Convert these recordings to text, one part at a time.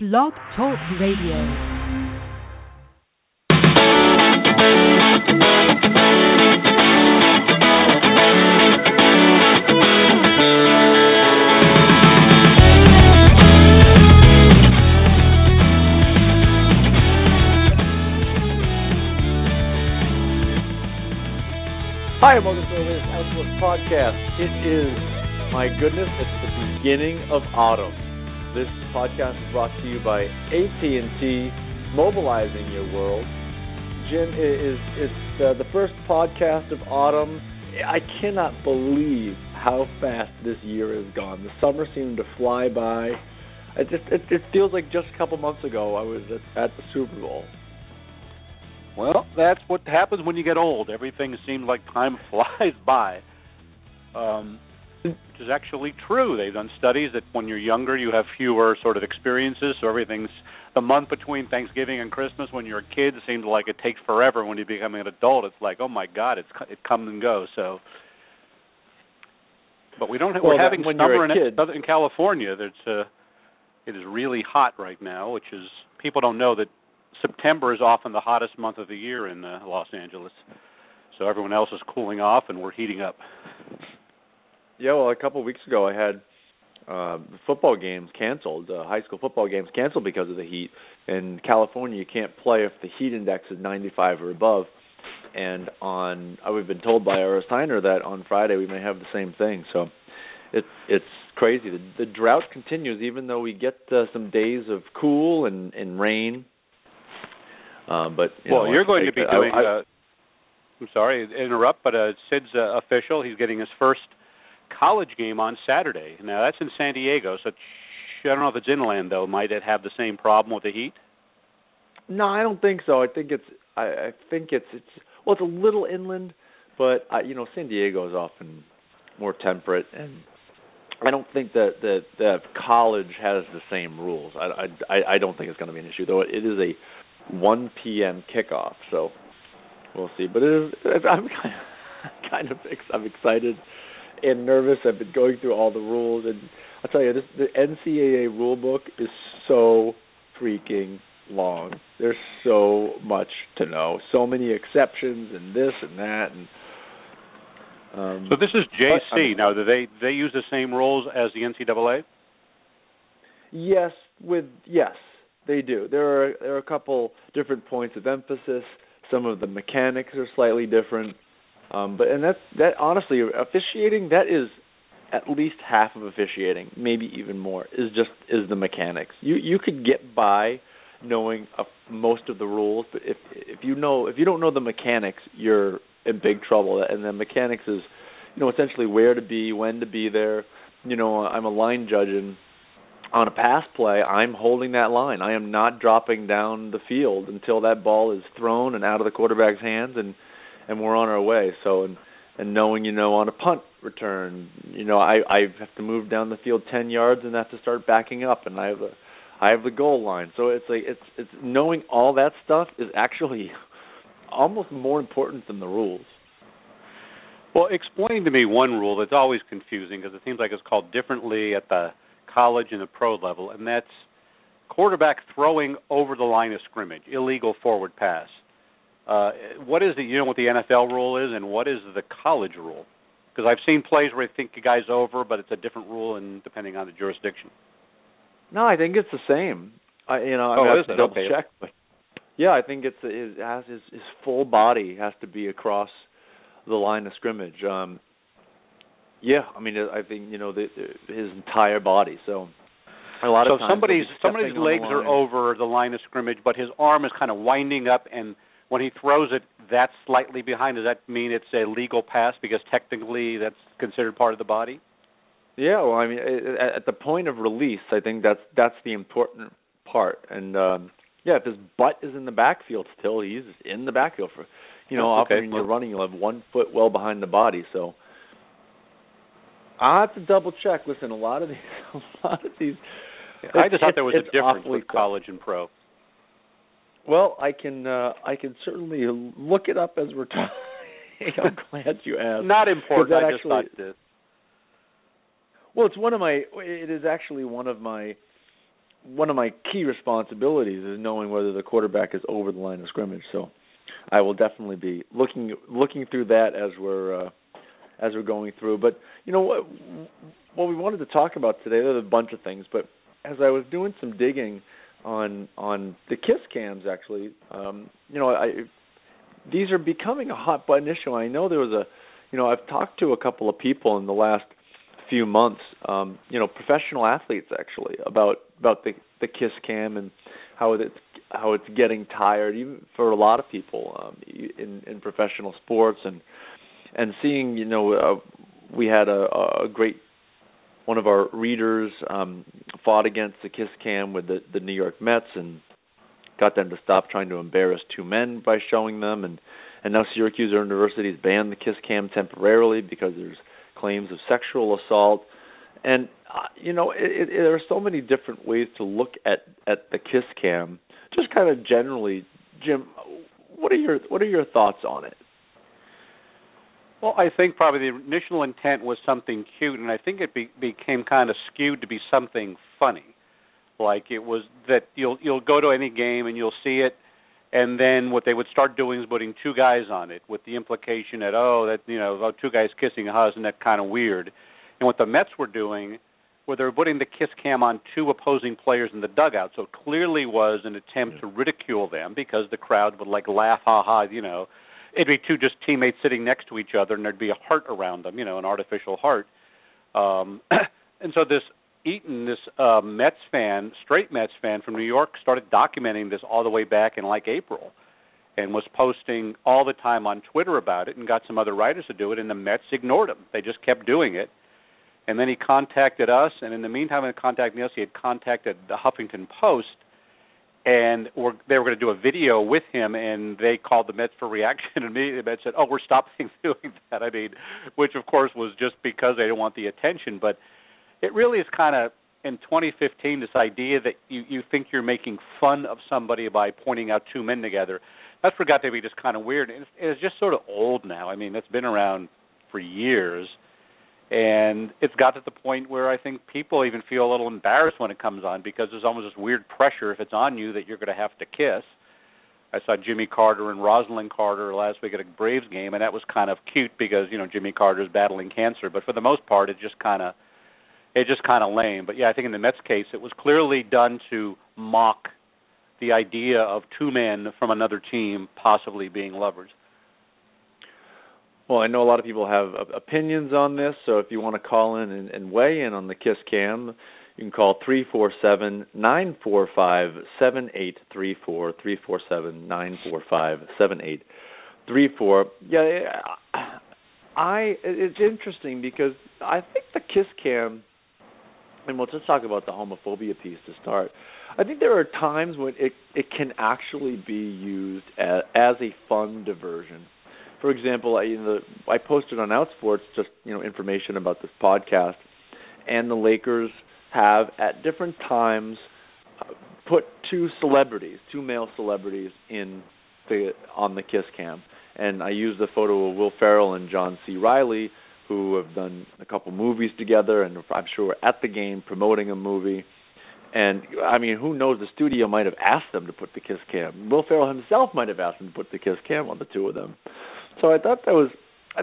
Blog Talk Radio. Hi, and welcome to the latest Outlook podcast. It is, my goodness, it's the beginning of autumn. This podcast is brought to you by AT&T, mobilizing your world. Jim, it is it's uh, the first podcast of autumn. I cannot believe how fast this year has gone. The summer seemed to fly by. It just it, it feels like just a couple months ago I was at, at the Super Bowl. Well, that's what happens when you get old. Everything seems like time flies by. Um, which is actually true. They've done studies that when you're younger, you have fewer sort of experiences. So everything's the month between Thanksgiving and Christmas. When you're a kid, it seems like it takes forever. When you become an adult, it's like, oh my God, it's it comes and goes. So, but we don't. Well, we're having summer in, kid- in California. There's uh, it is really hot right now, which is people don't know that September is often the hottest month of the year in uh, Los Angeles. So everyone else is cooling off, and we're heating up. Yeah, well, a couple of weeks ago, I had uh, football games canceled, uh, high school football games canceled because of the heat. In California, you can't play if the heat index is 95 or above. And on, uh, we've been told by our assigner that on Friday we may have the same thing. So, it's it's crazy. The, the drought continues, even though we get uh, some days of cool and and rain. Um, but you well, know, you're going to be I- doing. I- uh, I'm sorry to interrupt, but uh, Cyd's uh, official. He's getting his first college game on Saturday. Now that's in San Diego, so I don't know if it's inland though. Might it have the same problem with the heat? No, I don't think so. I think it's I, I think it's it's well, it's a little inland, but I, you know, San Diego is often more temperate, and I don't think that that that college has the same rules. I I I don't think it's going to be an issue, though. It is a 1 p.m. kickoff, so we'll see. But it is. I'm kind of, kind of I'm excited and nervous. I've been going through all the rules, and I'll tell you, this the NCAA rule book is so freaking long. There's so much to know, so many exceptions, and this and that, and um, So this is But, JC. um, now, do they they use the same rules as the NCAA? Yes, with yes, they do. There are there are a couple different points of emphasis. Some of the mechanics are slightly different, um, but and that's that honestly officiating that is at least half of officiating, maybe even more. Is just is the mechanics. You you could get by knowing uh, most of the rules, but if if you know if you don't know the mechanics, you're in big trouble. And the mechanics is you know essentially where to be, when to be there. You know, I'm a line judge and on a pass play, I'm holding that line. I am not dropping down the field until that ball is thrown and out of the quarterback's hands and and we're on our way. So and and knowing, you know, on a punt return, you know, I I have to move down the field 10 yards and have to start backing up and I have a I have the goal line. So it's like it's it's knowing all that stuff is actually almost more important than the rules. Well, explain to me one rule that's always confusing because it seems like it's called differently at the college and the pro level, and that's quarterback throwing over the line of scrimmage, illegal forward pass. Uh, what is the you know what the NFL rule is, and what is the college rule? Because I've seen plays where I think the guy's over, but it's a different rule, and depending on the jurisdiction. No, I think it's the same. I you know I Oh, mean, I have to double Okay. check, but yeah, I think it's it has his his full body has to be across the line of scrimmage. Um yeah, I mean I think you know the, his entire body. So a lot so of times somebody's somebody's stepping on the legs are over the line of scrimmage, but his arm is kind of winding up, and when he throws it, that's slightly behind. Does that mean it's a legal pass because technically that's considered part of the body? Yeah, well, I mean, at at the point of release, I think that's that's the important part. And um yeah, if his butt is in the backfield still, he's in the backfield for, you know, Oh, okay. often when you're running, you'll have one foot well behind the body. So I have to double check. Listen, a lot of these, a lot of these. I just thought there was a difference with college and pro. Well, I can uh I can certainly look it up as we're talking. I'm glad you asked. Not important. I just thought that. Well, it's one of my. It is actually one of my one of my key responsibilities is knowing whether the quarterback is over the line of scrimmage. So I will definitely be looking looking through that as we're uh, as we're going through. But you know what what we wanted to talk about today, there's a bunch of things, but as I was doing some digging on on the kiss cams actually, um, you know, I these are becoming a hot button issue. I know there was a you know, I've talked to a couple of people in the last few months, um, you know, professional athletes actually about about the the kiss cam and how it's how it's getting tired even for a lot of people um, in in professional sports and and seeing you know uh, we had a, a great one of our readers um, fought against the kiss cam with the the New York Mets and got them to stop trying to embarrass two men by showing them. And and now Syracuse University has banned the kiss cam temporarily because there's claims of sexual assault. And uh, you know it, it, there are so many different ways to look at at the kiss cam. Just kind of generally jim what are your what are your thoughts on it well, I think probably the initial intent was something cute, and I think it be, became kind of skewed to be something funny. Like it was that you'll you'll go to any game and you'll see it, and then what they would start doing is putting two guys on it with the implication that oh that you know oh, two guys kissing, huh, isn't that kind of weird? And what the Mets were doing, where they were putting the kiss cam on two opposing players in the dugout, so it clearly was an attempt to ridicule them because the crowd would like laugh, ha ha, you know. It'd be two just teammates sitting next to each other, and there'd be a heart around them, you know, an artificial heart. Um, and so this Eaton, this uh, Mets fan, straight Mets fan from New York, started documenting this all the way back in like April, and was posting all the time on Twitter about it, and got some other writers to do it, and the Mets ignored him. They just kept doing it, and then he contacted us, and in the meantime, in contacting us, he had contacted the Huffington Post, and we're, they were going to do a video with him, and they called the Mets for reaction, and me, the Mets said, "Oh, we're stopping doing that." I mean, which of course was just because they didn't want the attention, but it really is kind of in 2015 this idea that you you think you're making fun of somebody by pointing out two men together. That's forgot to be just kind of weird. It's, it's just sort of old now. I mean, it's been around for years and it's got to the point where I think people even feel a little embarrassed when it comes on because there's almost this weird pressure if it's on you that you're going to have to kiss. I saw Jimmy Carter and Rosalynn Carter last week at a Braves game, and that was kind of cute because you know Jimmy Carter's battling cancer. But for the most part, it just kind of it just kind of lame. But yeah, I think in the Mets case, it was clearly done to mock the idea of two men from another team possibly being lovers. Well, I know a lot of people have opinions on this, so if you want to call in and, and weigh in on the Kiss Cam, you can call three four seven nine four five seven eight three four three four seven nine four five seven eight three four. Yeah, I it's interesting because I think the Kiss Cam, and we'll just talk about the homophobia piece to start. I think there are times when it it can actually be used as, as a fun diversion for example, I, you know, I posted on Outsports just you know information about this podcast, and the Lakers have at different times put two celebrities, two male celebrities, in the on the kiss cam, and I used the photo of Will Ferrell and John C. Reilly, who have done a couple movies together, and I'm sure we're at the game promoting a movie. And I mean, who knows? The studio might have asked them to put the kiss cam. Will Ferrell himself might have asked them to put the kiss cam on the two of them. So I thought that was.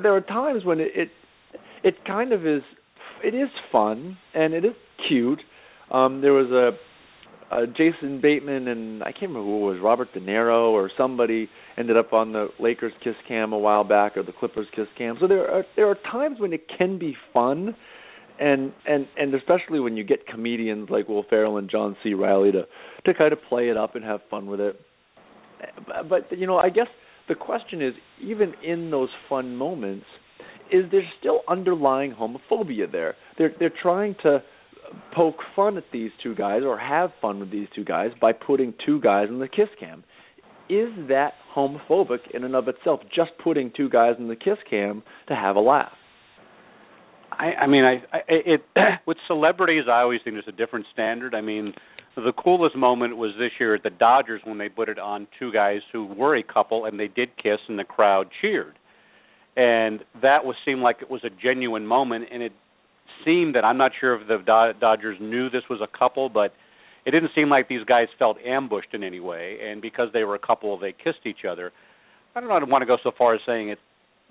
There are times when it, it it kind of is. It is fun and it is cute. Um, there was a, a Jason Bateman and I can't remember who it was Robert De Niro or somebody ended up on the Lakers kiss cam a while back or the Clippers kiss cam. So there are there are times when it can be fun and and and especially when you get comedians like Will Ferrell and John C. Reilly to to kind of play it up and have fun with it. But you know, I guess the question is, even in those fun moments, is there still underlying homophobia there? They're they're trying to poke fun at these two guys or have fun with these two guys by putting two guys in the kiss cam. Is that homophobic in and of itself? Just putting two guys in the kiss cam to have a laugh. I, I mean, I, I it with celebrities, I always think there's a different standard. I mean, the coolest moment was this year at the Dodgers when they put it on two guys who were a couple and they did kiss and the crowd cheered. And that was seemed like it was a genuine moment and it seemed that I'm not sure if the Dodgers knew this was a couple, but it didn't seem like these guys felt ambushed in any way, and because they were a couple, they kissed each other. I don't know. I don't want to go so far as saying it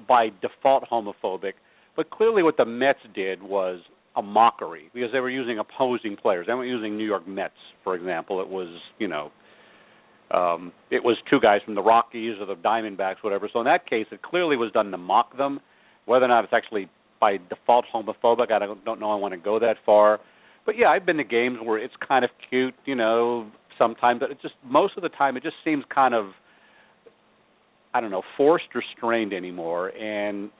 by default homophobic, but clearly what the Mets did was a mockery because they were using opposing players. They weren't using New York Mets, for example. It was, you know, um, it was two guys from the Rockies or the Diamondbacks, whatever. So in that case, it clearly was done to mock them. Whether or not it's actually by default homophobic, I don't, don't know. I want to go that far. But yeah, I've been to games where it's kind of cute, you know, sometimes, but it just most of the time it just seems kind of I don't know, forced or strained anymore and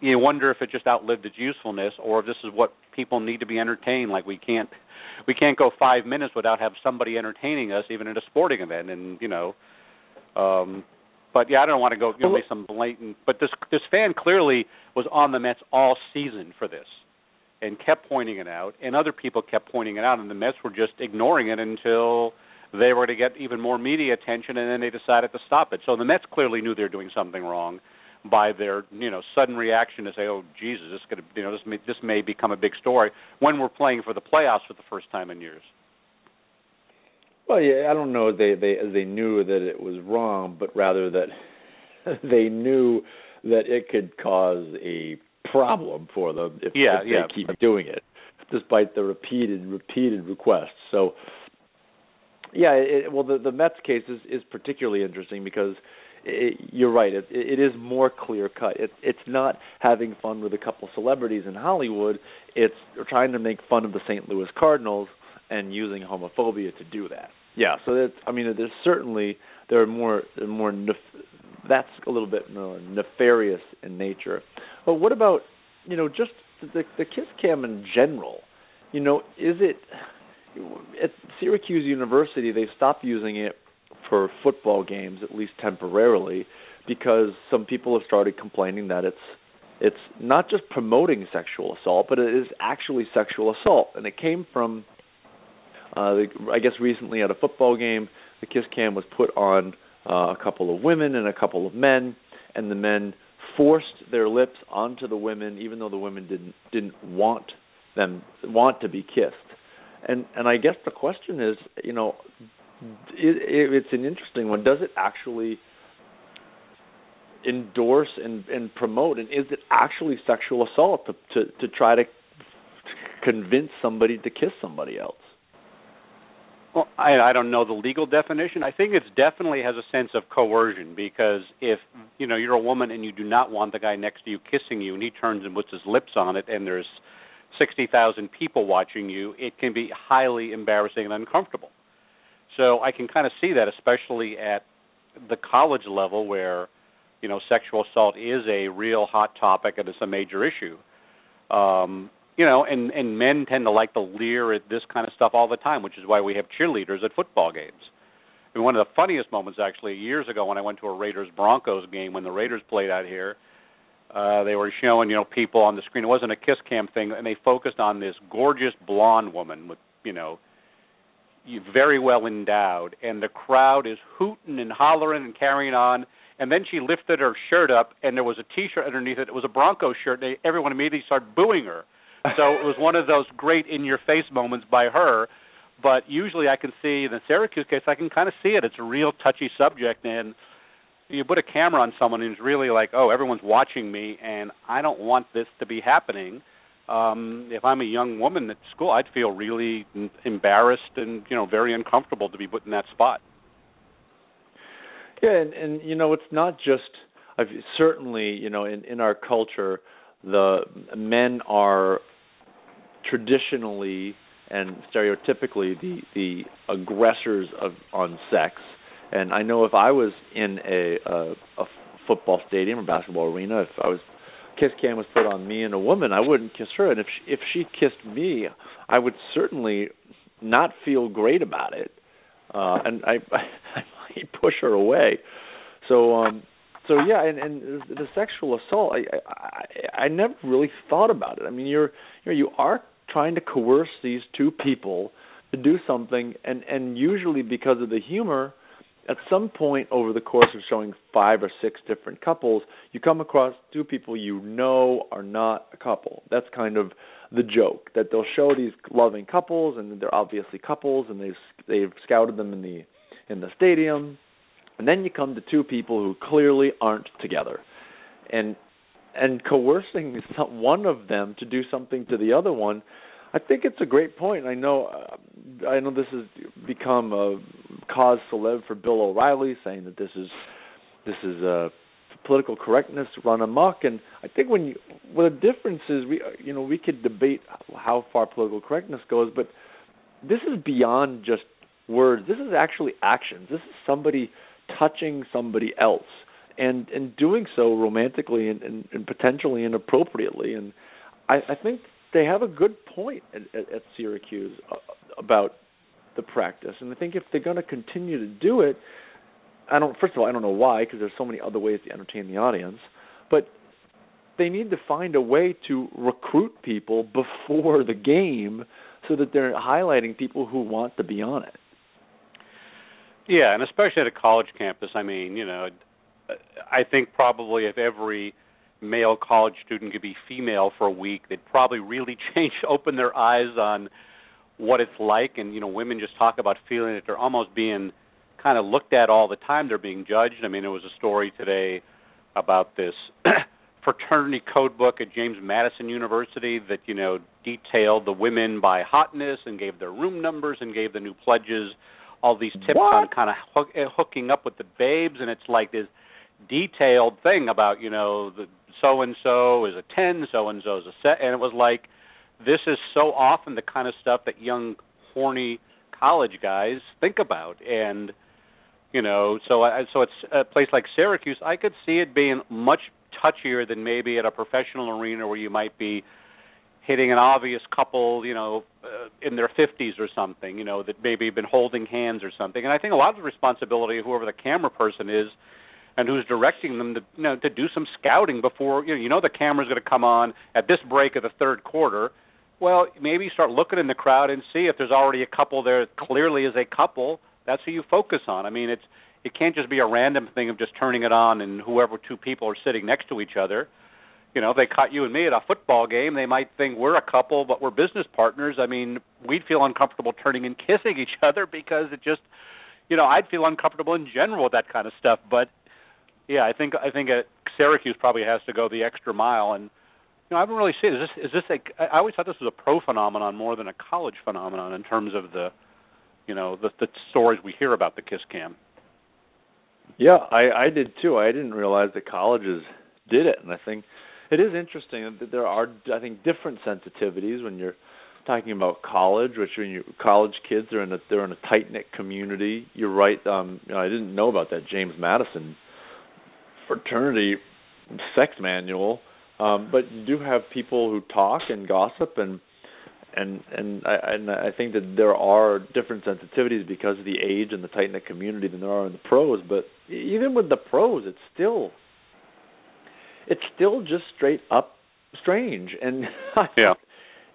you wonder if it just outlived its usefulness or if this is what people need to be entertained like we can't we can't go 5 minutes without have somebody entertaining us even at a sporting event and you know um but yeah, I don't want to go give me some blatant but this this fan clearly was on the Mets all season for this and kept pointing it out, and other people kept pointing it out, and the Mets were just ignoring it until they were to get even more media attention, and then they decided to stop it. So the Mets clearly knew they were doing something wrong by their you know sudden reaction to say, "Oh Jesus, this could you know this may, this may become a big story," when we're playing for the playoffs for the first time in years. Well, yeah, I don't know they they they knew that it was wrong, but rather that they knew that it could cause a problem for them if, yeah, if yeah. they keep doing it, despite the repeated repeated requests. So, yeah, it, well, the the Mets case is is particularly interesting because it, you're right. It, it is more clear cut. It, it's not having fun with a couple celebrities in Hollywood. It's trying to make fun of the St. Louis Cardinals and using homophobia to do that. Yeah, so that's. I mean, there's certainly there are more more nef- that's a little bit more nefarious in nature. But what about you know just the the kiss cam in general? You know, is it at Syracuse University they've stopped using it for football games at least temporarily because some people have started complaining that it's it's not just promoting sexual assault, but it is actually sexual assault, and it came from uh, the, I guess recently at a football game, the kiss cam was put on uh, a couple of women and a couple of men, and the men forced their lips onto the women, even though the women didn't didn't want them want to be kissed. And and I guess the question is, you know, it, it, it's an interesting one. Does it actually endorse and, and promote, and is it actually sexual assault to, to to try to convince somebody to kiss somebody else? Well, I, I don't know the legal definition. I think it definitely has a sense of coercion because if you know you're a woman and you do not want the guy next to you kissing you, and he turns and puts his lips on it, and there's sixty thousand people watching you, it can be highly embarrassing and uncomfortable. So I can kind of see that, especially at the college level, where you know sexual assault is a real hot topic and it's a major issue. Um, you know, and and men tend to like to leer at this kind of stuff all the time, which is why we have cheerleaders at football games. I mean, one of the funniest moments actually years ago when I went to a Raiders Broncos game when the Raiders played out here, uh they were showing you know people on the screen. It wasn't a kiss cam thing, and they focused on this gorgeous blonde woman with you know very well endowed, and the crowd is hooting and hollering and carrying on. And then she lifted her shirt up, and there was a T-shirt underneath it. It was a Bronco shirt. And everyone immediately started booing her so it was one of those great in your face moments by her. But usually I can see in the Syracuse case I can kind of see it. It's a real touchy subject and you put a camera on someone who's really like, Oh, everyone's watching me and I don't want this to be happening. Um, if I'm a young woman at school, I'd feel really embarrassed and you know very uncomfortable to be put in that spot. Yeah, and, and you know it's not just I've, certainly you know in in our culture the men are traditionally and stereotypically the the aggressors of on sex. And I know if I was in a a, a football stadium or basketball arena, if I was kiss cam was put on me and a woman, I wouldn't kiss her. And if she, if she kissed me, I would certainly not feel great about it, uh, and I I might push her away. So um, so yeah, and and the sexual assault, I I I never really thought about it. I mean, you're you know you are trying to coerce these two people to do something, and and usually because of the humor, at some point over the course of showing five or six different couples, you come across two people you know are not a couple. That's kind of the joke that they'll show these loving couples and they're obviously couples and they've they've scouted them in the in the stadium. And then you come to two people who clearly aren't together. And and coercing some, one of them to do something to the other one I think it's a great point. I know, uh, I know this has become a cause celeb for Bill O'Reilly, saying that this is this is a political correctness run amok. And I think when you, well, the difference is we, you know, we could debate how far political correctness goes, but this is beyond just words. This is actually actions. This is somebody touching somebody else and and doing so romantically and, and, and potentially inappropriately. And I, I think they have a good point at, at, at Syracuse uh, about the practice, and I think if they're going to continue to do it, I don't. First of all, I don't know why, because there's so many other ways to entertain the audience, but they need to find a way to recruit people before the game so that they're highlighting people who want to be on it. Yeah, and especially at a college campus. I mean, you know, I think probably if every male college student could be female for a week, they'd probably really change, open their eyes on what it's like. And you know, women just talk about feeling that they're almost being kind of looked at all the time. They're being judged. I mean, there was a story today about this fraternity code book at James Madison University that you know detailed the women by hotness and gave their room numbers and gave the new pledges all these tips what? on kind of hook, eh, hooking up with the babes and it's like this detailed thing about you know the so and so is a 10, so and so is a set, and it was like this is so often the kind of stuff that young horny college guys think about and you know so I, so it's a place like Syracuse I could see it being much touchier than maybe at a professional arena where you might be hitting an obvious couple you know uh, in their 50s or something you know that maybe been holding hands or something and I think a lot of the responsibility of whoever the camera person is and who's directing them to you know to do some scouting before you know you know the camera's going to come on at this break of the third quarter. Well, maybe start looking in the crowd and see if there's already a couple there. Clearly, is a couple. That's who you focus on. I mean, it's it can't just be a random thing of just turning it on and whoever two people are sitting next to each other. You know, if they caught you and me at a football game, they might think we're a couple, but we're business partners. I mean, we'd feel uncomfortable turning and kissing each other because it just, you know, I'd feel uncomfortable in general with that kind of stuff. But yeah, I think I think at Syracuse probably has to go the extra mile, and you know I haven't really seen is this is this a I always thought this was a pro phenomenon more than a college phenomenon in terms of the you know the the stories we hear about the kiss cam. Yeah, I I did too. I didn't realize that colleges did it, and I think it is interesting that there are I think different sensitivities when you're talking about college, which when you college kids are in a they're in a tight knit community. You're right. Um, you know, I didn't know about that James Madison fraternity sex manual, um, but you do have people who talk and gossip and and and I and I think that there are different sensitivities because of the age and the tight knit community than there are in the pros. But even with the pros, it's still it's still just straight up strange. And yeah,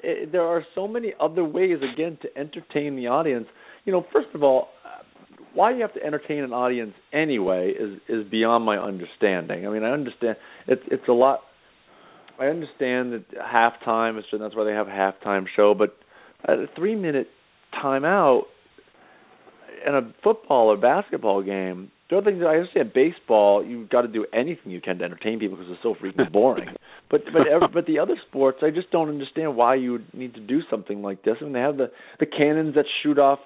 it, there are so many other ways again to entertain the audience. You know, first of all, why you have to entertain an audience anyway is is beyond my understanding. I mean, I understand it's it's a lot. I understand that halftime is that's why they have a halftime show, but at a three minute timeout in a football or basketball game, the other thing that I understand baseball, you've got to do anything you can to entertain people because it's so freaking boring. but but every, but the other sports, I just don't understand why you would need to do something like this. I mean, they have the the cannons that shoot off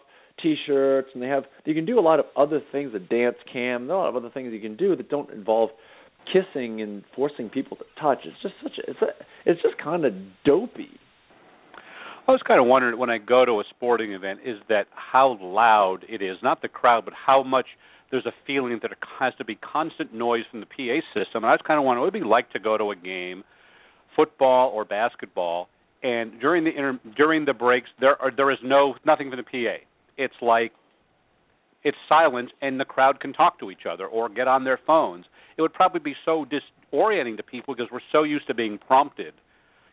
T-shirts, and they have you can do a lot of other things, a dance cam, a lot of other things you can do that don't involve kissing and forcing people to touch. It's just such a it's a it's just kind of dopey. I was kind of wondering when I go to a sporting event is that how loud it is, not the crowd, but how much there's a feeling that there has to be constant noise from the PA system. And I was kind of wondering what would be like to go to a game, football or basketball, and during the inter- during the breaks there are there is no nothing from the PA it's like it's silent and the crowd can talk to each other or get on their phones. It would probably be so disorienting to people because we're so used to being prompted.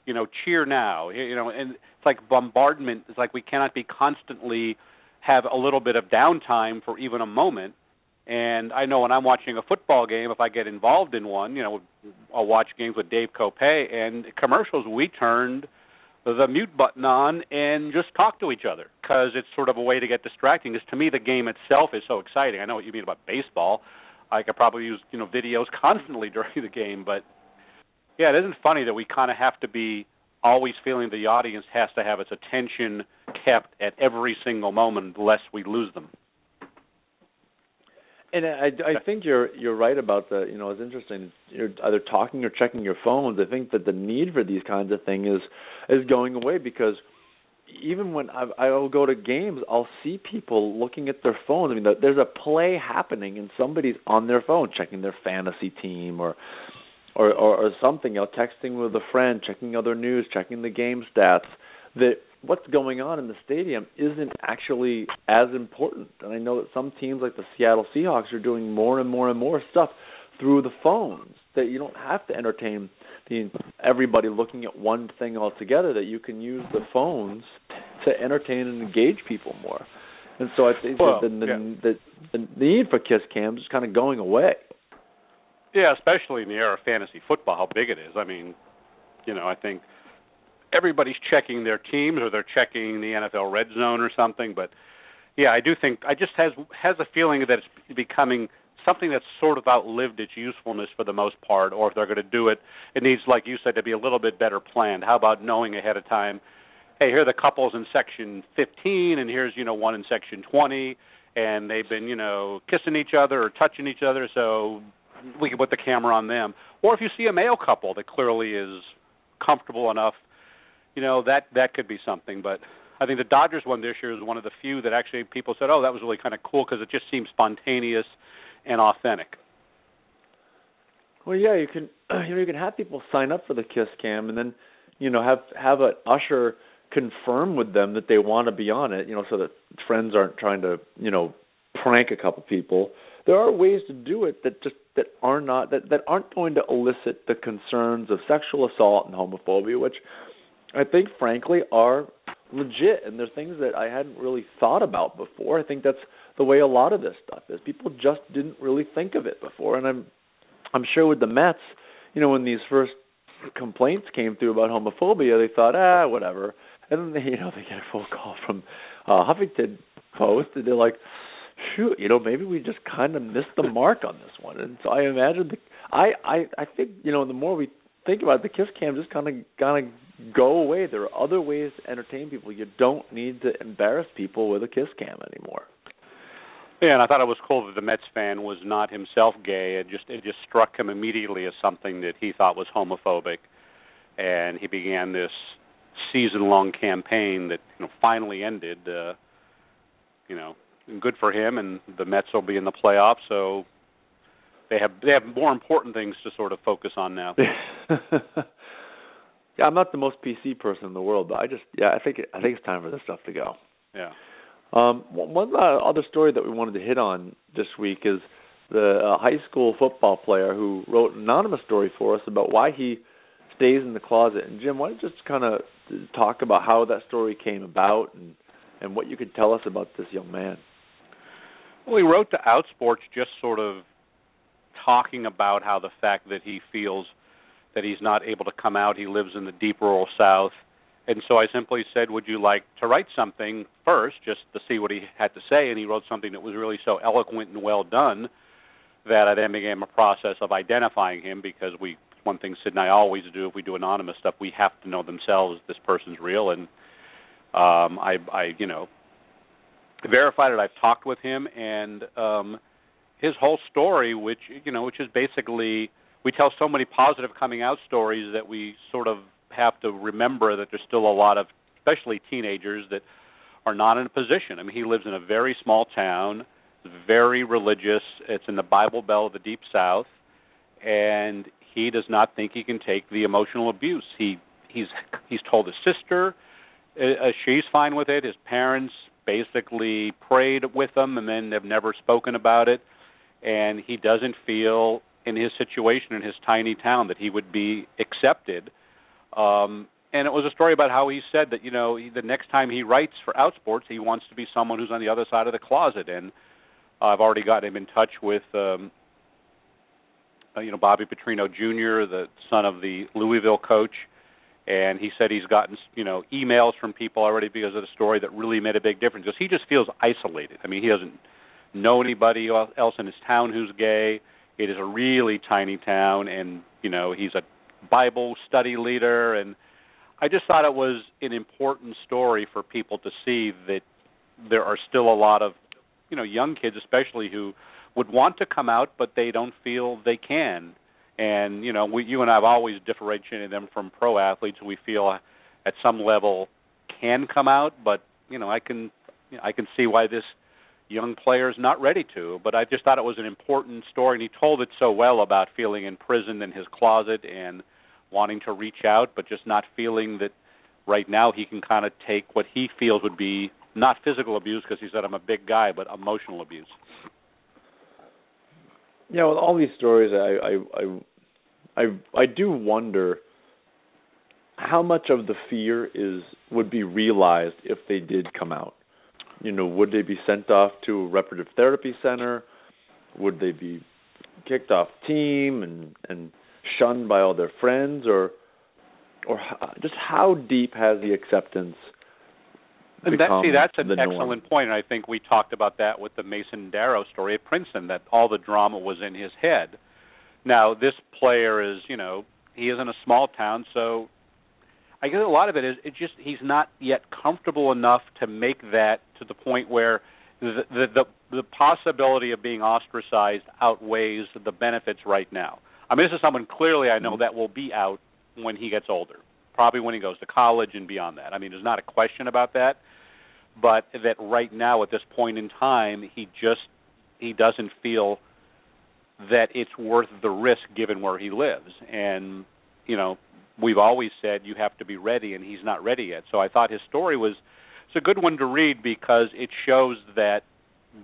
You know, cheer now. You know, and it's like bombardment. It's like we cannot be constantly have a little bit of downtime for even a moment. And I know when I'm watching a football game, if I get involved in one, you know, I'll watch games with Dave Kopay and commercials. We turned the mute button on and just talk to each other because it's sort of a way to get distracting. Because to me, the game itself is so exciting. I know what you mean about baseball. I could probably use you know videos constantly during the game, but yeah, it isn't funny that we kind of have to be always feeling the audience has to have its attention kept at every single moment, lest we lose them. And I, I think you're you're right about the you know it's interesting. You're either talking or checking your phones. I think that the need for these kinds of things is is going away because even when I I will go to games, I'll see people looking at their phones. I mean, there's a play happening and somebody's on their phone checking their fantasy team or or or, or something. You know, texting with a friend, checking other news, checking the game stats. That what's going on in the stadium isn't actually as important. And I know that some teams like the Seattle Seahawks are doing more and more and more stuff through the phones that you don't have to entertain the everybody looking at one thing altogether that you can use the phones to entertain and engage people more. And so I think well, that the, yeah. the, the need for kiss cams is kind of going away. Yeah, especially in the era of fantasy football, how big it is. I mean, you know, I think everybody's checking their teams or they're checking the NFL red zone or something, but yeah, I do think I just has has a feeling that it's becoming something that's sort of outlived its usefulness for the most part, or if they're going to do it, it needs, like you said, to be a little bit better planned. How about knowing ahead of time, hey, here are the couples in section 15, and here's you know one in section 20, and they've been you know kissing each other or touching each other, so we can put the camera on them. Or if you see a male couple that clearly is comfortable enough, you know that that could be something. But I think the Dodgers one this year is one of the few that actually people said, "Oh, that was really kind of cool" because it just seems spontaneous and authentic. Well, yeah, you can you know you can have people sign up for the Kiss Cam and then you know have have an usher confirm with them that they want to be on it, you know, so that friends aren't trying to you know prank a couple people. There are ways to do it that just that are not that that aren't going to elicit the concerns of sexual assault and homophobia, which I think frankly are legit and they're things that I hadn't really thought about before. I think that's the way a lot of this stuff is. People just didn't really think of it before, and I'm I'm sure with the Mets, you know, when these first complaints came through about homophobia, they thought, ah, whatever, and then they, you know they get a phone call from uh, Huffington Post, and they're like, shoot, you know, maybe we just kind of missed the mark on this one. And so I imagine the I I I think you know the more we think about it, the kiss cam just kind of kind of go away. There are other ways to entertain people. You don't need to embarrass people with a kiss cam anymore. Yeah, and I thought it was cool that the Mets fan was not himself gay. It just it just struck him immediately as something that he thought was homophobic, and he began this season-long campaign that you know finally ended. Uh, you know, good for him, and the Mets will be in the playoffs, so they have they have more important things to sort of focus on now. yeah, I'm not the most PC person in the world, but I just yeah, I think I think it's time for this stuff to go. Yeah. Um, one other story that we wanted to hit on this week is the uh, high school football player who wrote an anonymous story for us about why he stays in the closet. And Jim, why don't you just kind of talk about how that story came about and and what you could tell us about this young man? Well, he wrote to Outsports just sort of talking about how the fact that he feels that he's not able to come out, he lives in the deep rural South and so I simply said, "Would you like to write something first, just to see what he had to say?" And he wrote something that was really so eloquent and well done that I then began a process of identifying him because we one thing Cyd and I always do if we do anonymous stuff, we have to know themselves this person's real and um I I you know verified it. I've talked with him and um his whole story which you know which is basically we tell so many positive coming out stories that we sort of have to remember that there's still a lot of, especially teenagers, that are not in a position. I mean, he lives in a very small town, very religious. It's in the Bible Belt of the Deep South, and he does not think he can take the emotional abuse. He he's he's told his sister, uh, uh she's fine with it. His parents basically prayed with him, and then they've never spoken about it. And he doesn't feel in his situation in his tiny town that he would be accepted um, and it was a story about how he said that you know he, the next time he writes for Outsports, he wants to be someone who's on the other side of the closet. And I've already got him in touch with um, uh, you know Bobby Petrino Jr., the son of the Louisville coach, and he said he's gotten you know emails from people already because of the story that really made a big difference. Because he just feels isolated. I mean, he doesn't know anybody else in his town who's gay. It is a really tiny town, and you know he's a Bible study leader, and I just thought it was an important story for people to see that there are still a lot of you know young kids, especially who would want to come out, but they don't feel they can. And you know, we, you and I have always differentiated them from pro athletes who we feel at some level can come out, but you know, I can you know, I can see why this young player is not ready to. But I just thought it was an important story, and he told it so well about feeling imprisoned in his closet and wanting to reach out, but just not feeling that right now he can kind of take what he feels would be not physical abuse because he said I'm a big guy, but emotional abuse. Yeah, with all these stories, I I I I, I do wonder how much of the fear is would be realized if they did come out. You know, would they be sent off to a reparative therapy center? Would they be kicked off team and and shunned by all their friends, or or just how deep has the acceptance and that, see, that's an excellent point, and I think we talked about that with the Mason Darrow story at Princeton, that all the drama was in his head. Now, this player is, you know, he is in a small town, so I guess a lot of it is it just he's not yet comfortable enough to make that to the point where the the the, the possibility of being ostracized outweighs the benefits right now. I mean, this is someone clearly I know mm-hmm. that will be out when he gets older, probably when he goes to college and beyond that. I mean, there's not a question about that but that right now at this point in time he just he doesn't feel that it's worth the risk given where he lives and you know we've always said you have to be ready and he's not ready yet so i thought his story was it's a good one to read because it shows that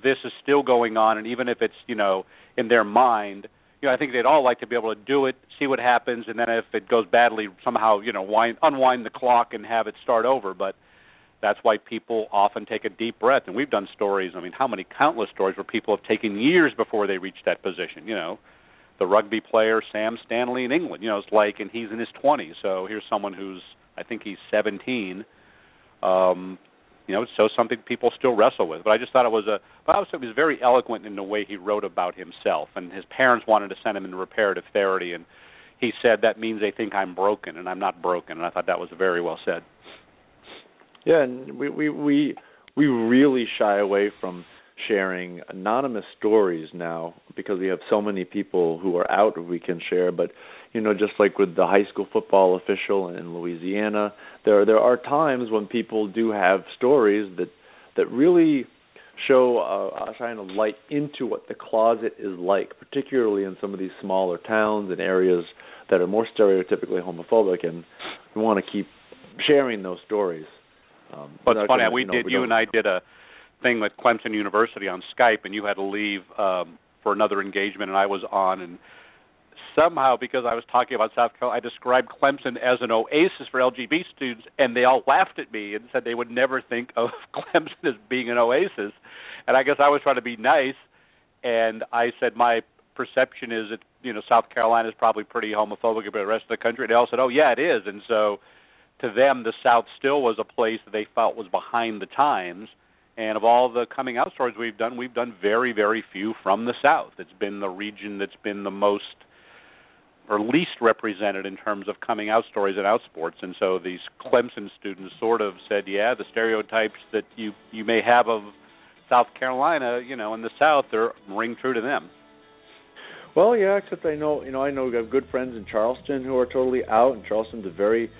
this is still going on and even if it's you know in their mind you know i think they'd all like to be able to do it see what happens and then if it goes badly somehow you know wind unwind the clock and have it start over but that's why people often take a deep breath. And we've done stories. I mean, how many countless stories where people have taken years before they reach that position? You know, the rugby player Sam Stanley in England. You know, it's like, and he's in his 20s. So here's someone who's, I think he's 17. Um, you know, so something people still wrestle with. But I just thought it was a, but I was, it was very eloquent in the way he wrote about himself. And his parents wanted to send him into reparative therapy, and he said that means they think I'm broken, and I'm not broken. And I thought that was very well said. Yeah, and we we we we really shy away from sharing anonymous stories now because we have so many people who are out we can share but you know just like with the high school football official in Louisiana there there are times when people do have stories that that really show uh, shine a light into what the closet is like particularly in some of these smaller towns and areas that are more stereotypically homophobic and we want to keep sharing those stories um, but it's funny. we did. You and I did a thing with Clemson University on Skype, and you had to leave um, for another engagement, and I was on, and somehow because I was talking about South Carolina, I described Clemson as an oasis for LGBT students, and they all laughed at me and said they would never think of Clemson as being an oasis. And I guess I was trying to be nice, and I said my perception is that you know South Carolina is probably pretty homophobic about the rest of the country. And they all said, "Oh yeah, it is." And so to them, the South still was a place that they felt was behind the times. And of all the coming out stories we've done, we've done very, very few from the South. It's been the region that's been the most or least represented in terms of coming out stories and out sports. And so these Clemson students sort of said, yeah, the stereotypes that you you may have of South Carolina, you know, in the South, they're ring true to them. Well, yeah, except I know, you know, I know we have good friends in Charleston who are totally out, and Charleston's a very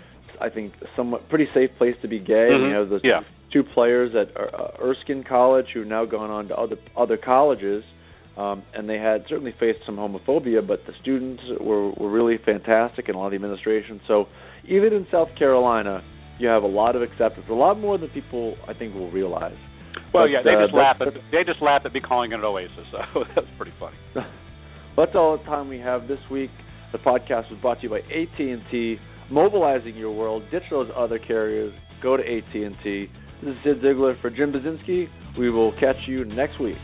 I think somewhat pretty safe place to be gay. Mm-hmm. You know, the yeah. Two players at uh, Erskine College who've now gone on to other other colleges, um, and they had certainly faced some homophobia, but the students were were really fantastic and a lot of the administration. So even in South Carolina, you have a lot of acceptance, a lot more than people I think will realize. Well, but, yeah, they uh, just laugh at they just laugh at me calling it an oasis. So that's pretty funny. that's all the time we have this week. The podcast was brought to you by AT&T mobilizing your world. Ditch those other carriers. Go to AT&T. This is Cyd Zeigler for Jim Buzinski. We will catch you next week.